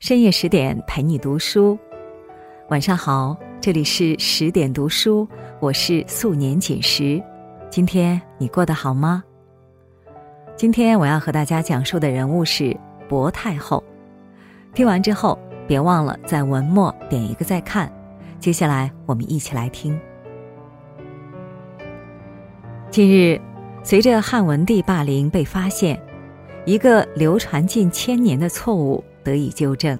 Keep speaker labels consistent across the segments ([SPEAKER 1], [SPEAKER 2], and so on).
[SPEAKER 1] 深夜十点陪你读书，晚上好，这里是十点读书，我是素年锦时。今天你过得好吗？今天我要和大家讲述的人物是薄太后。听完之后，别忘了在文末点一个再看。接下来我们一起来听。近日，随着汉文帝霸陵被发现，一个流传近千年的错误。得以纠正。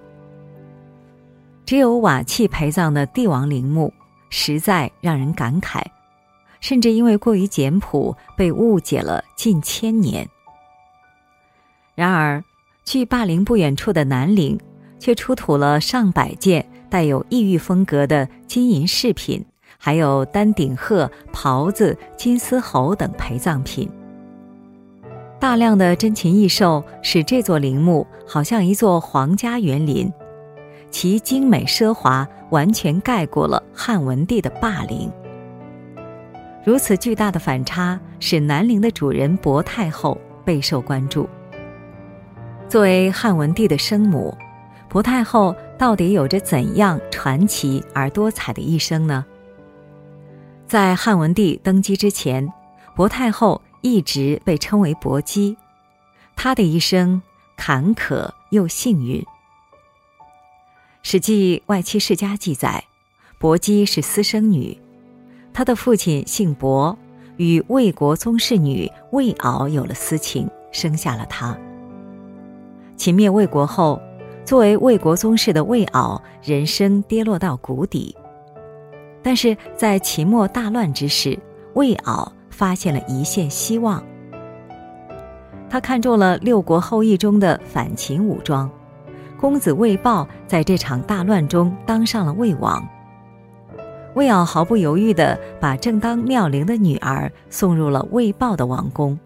[SPEAKER 1] 只有瓦器陪葬的帝王陵墓，实在让人感慨，甚至因为过于简朴，被误解了近千年。然而，距霸陵不远处的南陵，却出土了上百件带有异域风格的金银饰品，还有丹顶鹤、袍子、金丝猴等陪葬品。大量的珍禽异兽使这座陵墓好像一座皇家园林，其精美奢华完全盖过了汉文帝的霸陵。如此巨大的反差，使南陵的主人薄太后备受关注。作为汉文帝的生母，薄太后到底有着怎样传奇而多彩的一生呢？在汉文帝登基之前，薄太后。一直被称为薄姬，她的一生坎坷又幸运。《史记外戚世家》记载，薄姬是私生女，她的父亲姓薄，与魏国宗室女魏媪有了私情，生下了她。秦灭魏国后，作为魏国宗室的魏媪人生跌落到谷底，但是在秦末大乱之时，魏媪。发现了一线希望。他看中了六国后裔中的反秦武装，公子魏豹在这场大乱中当上了魏王。魏敖毫不犹豫地把正当妙龄的女儿送入了魏豹的王宫，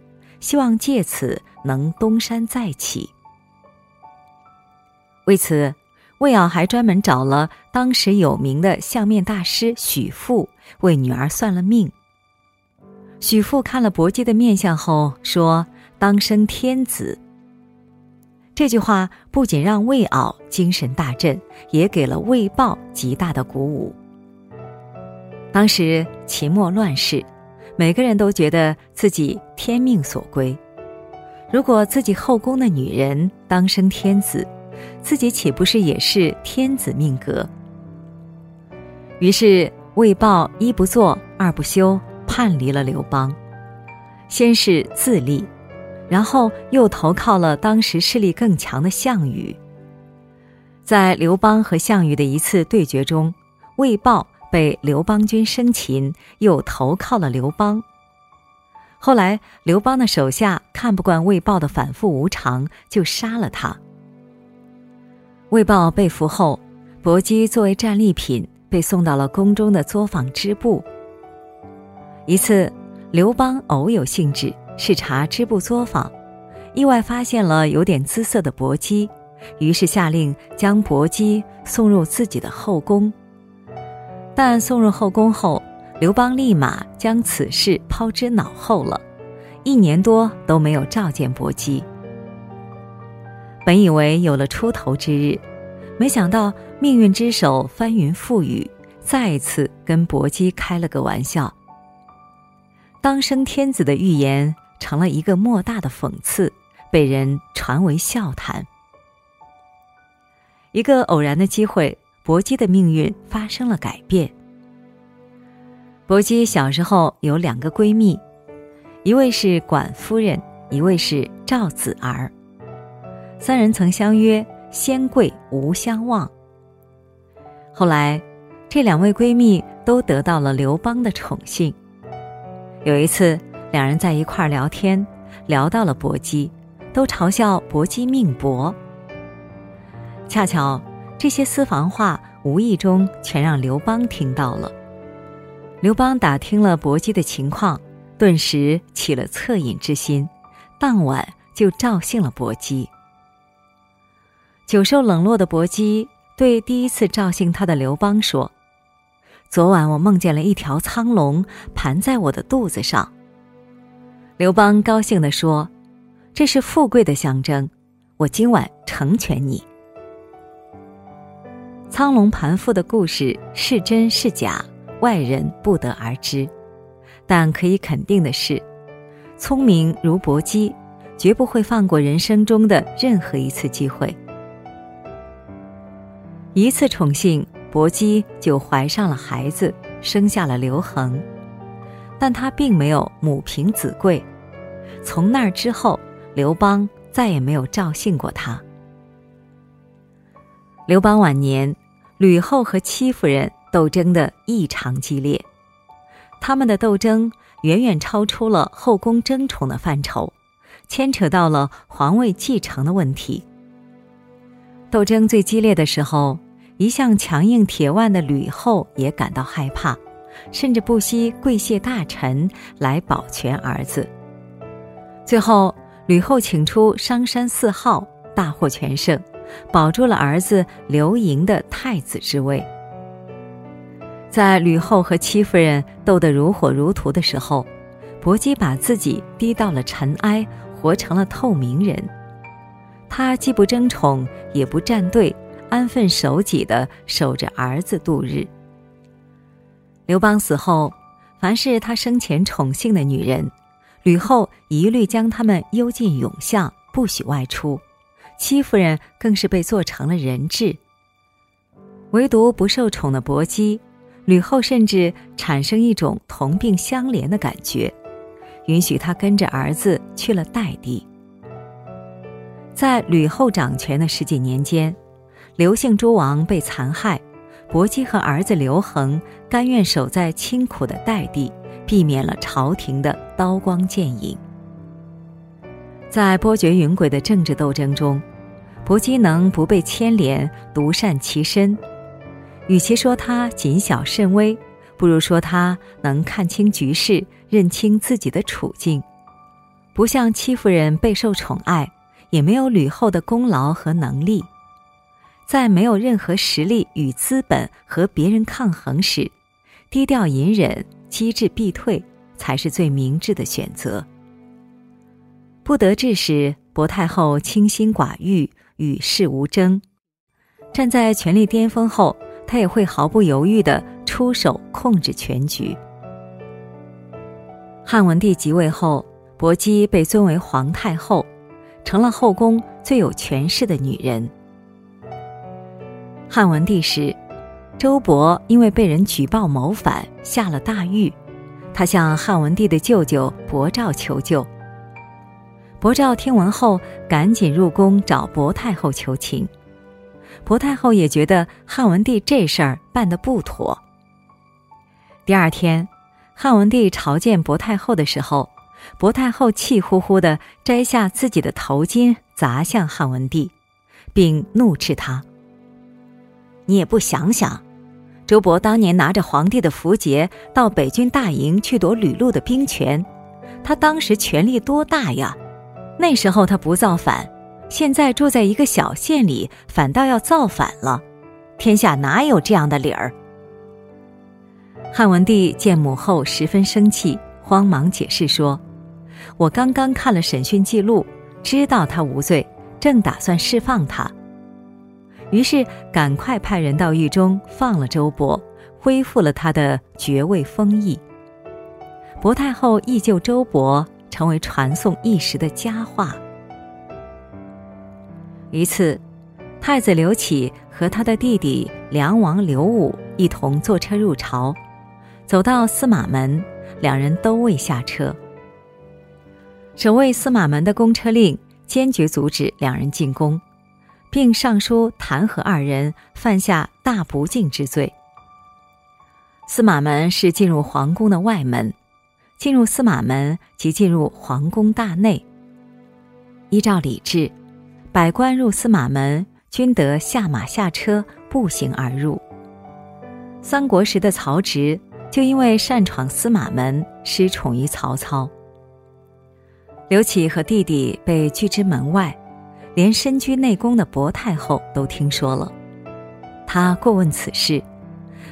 [SPEAKER 1] 希望借此能东山再起。为此，魏敖还专门找了当时有名的相面大师许父为女儿算了命。许父看了薄姬的面相后说：“当生天子。”这句话不仅让魏敖精神大振，也给了魏豹极大的鼓舞。当时秦末乱世，每个人都觉得自己天命所归。如果自己后宫的女人当生天子，自己岂不是也是天子命格？于是魏豹一不做二不休。叛离了刘邦，先是自立，然后又投靠了当时势力更强的项羽。在刘邦和项羽的一次对决中，魏豹被刘邦军生擒，又投靠了刘邦。后来刘邦的手下看不惯魏豹的反复无常，就杀了他。魏豹被俘后，薄姬作为战利品被送到了宫中的作坊织布。一次，刘邦偶有兴致视察织布作坊，意外发现了有点姿色的薄姬，于是下令将薄姬送入自己的后宫。但送入后宫后，刘邦立马将此事抛之脑后了，一年多都没有召见薄姬。本以为有了出头之日，没想到命运之手翻云覆雨，再一次跟薄姬开了个玩笑。当生天子的预言成了一个莫大的讽刺，被人传为笑谈。一个偶然的机会，薄姬的命运发生了改变。薄姬小时候有两个闺蜜，一位是管夫人，一位是赵子儿。三人曾相约“仙贵无相忘”。后来，这两位闺蜜都得到了刘邦的宠幸。有一次，两人在一块儿聊天，聊到了薄姬，都嘲笑薄姬命薄。恰巧这些私房话无意中全让刘邦听到了。刘邦打听了薄姬的情况，顿时起了恻隐之心，当晚就召幸了薄姬。久受冷落的薄姬对第一次召幸他的刘邦说。昨晚我梦见了一条苍龙盘在我的肚子上。刘邦高兴地说：“这是富贵的象征，我今晚成全你。”苍龙盘腹的故事是真是假，外人不得而知。但可以肯定的是，聪明如薄姬，绝不会放过人生中的任何一次机会。一次宠幸，薄姬就怀上了孩子，生下了刘恒。但他并没有母凭子贵，从那儿之后，刘邦再也没有照幸过他。刘邦晚年，吕后和戚夫人斗争的异常激烈，他们的斗争远远超出了后宫争宠的范畴，牵扯到了皇位继承的问题。斗争最激烈的时候，一向强硬铁腕的吕后也感到害怕。甚至不惜跪谢大臣来保全儿子。最后，吕后请出商山四号，大获全胜，保住了儿子刘盈的太子之位。在吕后和戚夫人斗得如火如荼的时候，薄姬把自己低到了尘埃，活成了透明人。他既不争宠，也不站队，安分守己的守着儿子度日。刘邦死后，凡是他生前宠幸的女人，吕后一律将他们幽禁永巷，不许外出。戚夫人更是被做成了人质。唯独不受宠的薄姬，吕后甚至产生一种同病相怜的感觉，允许她跟着儿子去了代地。在吕后掌权的十几年间，刘姓诸王被残害。薄姬和儿子刘恒甘愿守在清苦的代地，避免了朝廷的刀光剑影。在波谲云诡的政治斗争中，薄姬能不被牵连，独善其身。与其说他谨小慎微，不如说他能看清局势，认清自己的处境。不像戚夫人备受宠爱，也没有吕后的功劳和能力。在没有任何实力与资本和别人抗衡时，低调隐忍、机智避退，才是最明智的选择。不得志时，薄太后清心寡欲、与世无争；站在权力巅峰后，她也会毫不犹豫地出手控制全局。汉文帝即位后，薄姬被尊为皇太后，成了后宫最有权势的女人。汉文帝时，周勃因为被人举报谋反，下了大狱。他向汉文帝的舅舅伯昭求救。伯昭听闻后，赶紧入宫找薄太后求情。薄太后也觉得汉文帝这事儿办得不妥。第二天，汉文帝朝见薄太后的时候，薄太后气呼呼地摘下自己的头巾砸向汉文帝，并怒斥他。你也不想想，周勃当年拿着皇帝的符节到北军大营去夺吕禄的兵权，他当时权力多大呀？那时候他不造反，现在住在一个小县里，反倒要造反了，天下哪有这样的理儿？汉文帝见母后十分生气，慌忙解释说：“我刚刚看了审讯记录，知道他无罪，正打算释放他。”于是，赶快派人到狱中放了周勃，恢复了他的爵位封邑。薄太后义救周勃，成为传颂一时的佳话。一次，太子刘启和他的弟弟梁王刘武一同坐车入朝，走到司马门，两人都未下车。守卫司马门的公车令坚决阻止两人进宫。并上书弹劾二人犯下大不敬之罪。司马门是进入皇宫的外门，进入司马门即进入皇宫大内。依照礼制，百官入司马门均得下马下车，步行而入。三国时的曹植就因为擅闯司马门，失宠于曹操。刘启和弟弟被拒之门外。连身居内宫的薄太后都听说了，她过问此事，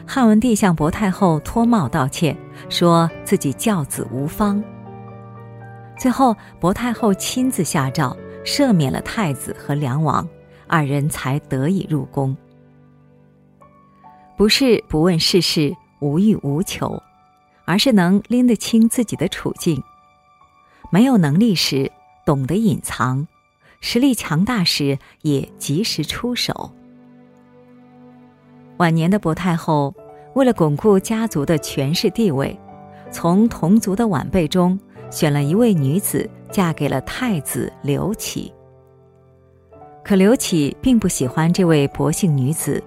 [SPEAKER 1] 汉文帝向薄太后脱帽道歉，说自己教子无方。最后，薄太后亲自下诏赦免了太子和梁王，二人才得以入宫。不是不问世事，无欲无求，而是能拎得清自己的处境。没有能力时，懂得隐藏；实力强大时，也及时出手。晚年的薄太后，为了巩固家族的权势地位，从同族的晚辈中选了一位女子，嫁给了太子刘启。可刘启并不喜欢这位薄姓女子，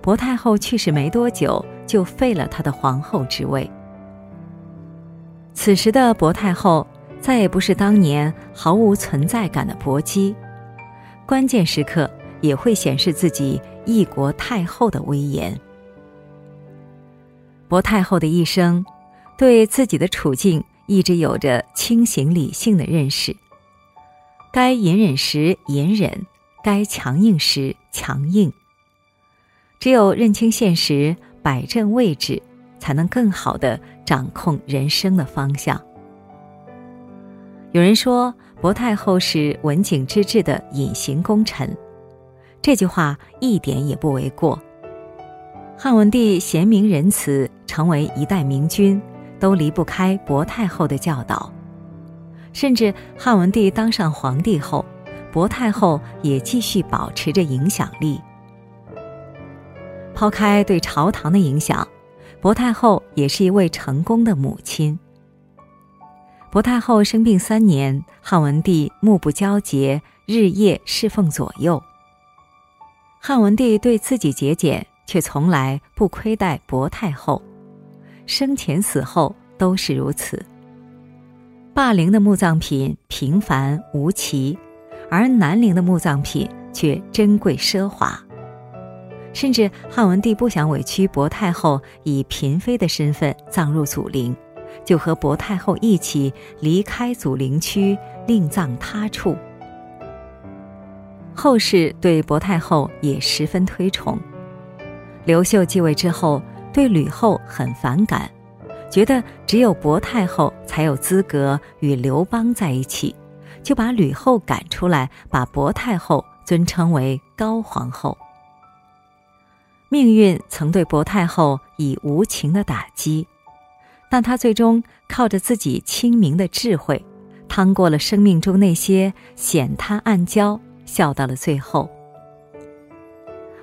[SPEAKER 1] 薄太后去世没多久，就废了她的皇后之位。此时的薄太后再也不是当年毫无存在感的薄姬，关键时刻也会显示自己。一国太后的威严。薄太后的一生，对自己的处境一直有着清醒理性的认识。该隐忍时隐忍，该强硬时强硬。只有认清现实，摆正位置，才能更好的掌控人生的方向。有人说，薄太后是文景之治的隐形功臣。这句话一点也不为过。汉文帝贤明仁慈，成为一代明君，都离不开薄太后的教导。甚至汉文帝当上皇帝后，薄太后也继续保持着影响力。抛开对朝堂的影响，薄太后也是一位成功的母亲。薄太后生病三年，汉文帝目不交接，日夜侍奉左右。汉文帝对自己节俭，却从来不亏待薄太后，生前死后都是如此。霸陵的墓葬品平凡无奇，而南陵的墓葬品却珍贵奢华。甚至汉文帝不想委屈薄太后以嫔妃的身份葬入祖陵，就和薄太后一起离开祖陵区，另葬他处。后世对薄太后也十分推崇。刘秀继位之后，对吕后很反感，觉得只有薄太后才有资格与刘邦在一起，就把吕后赶出来，把薄太后尊称为高皇后。命运曾对薄太后以无情的打击，但他最终靠着自己清明的智慧，趟过了生命中那些险滩暗礁。笑到了最后。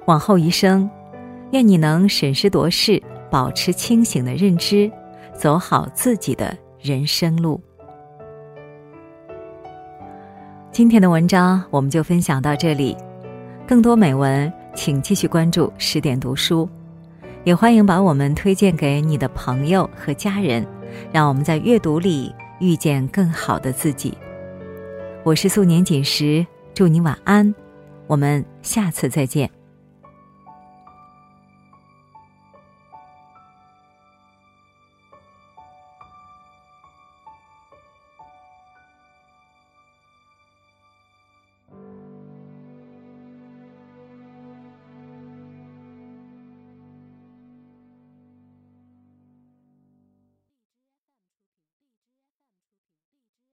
[SPEAKER 1] 往后余生，愿你能审时度势，保持清醒的认知，走好自己的人生路。今天的文章我们就分享到这里，更多美文请继续关注十点读书，也欢迎把我们推荐给你的朋友和家人，让我们在阅读里遇见更好的自己。我是素年锦时。祝你晚安，我们下次再见。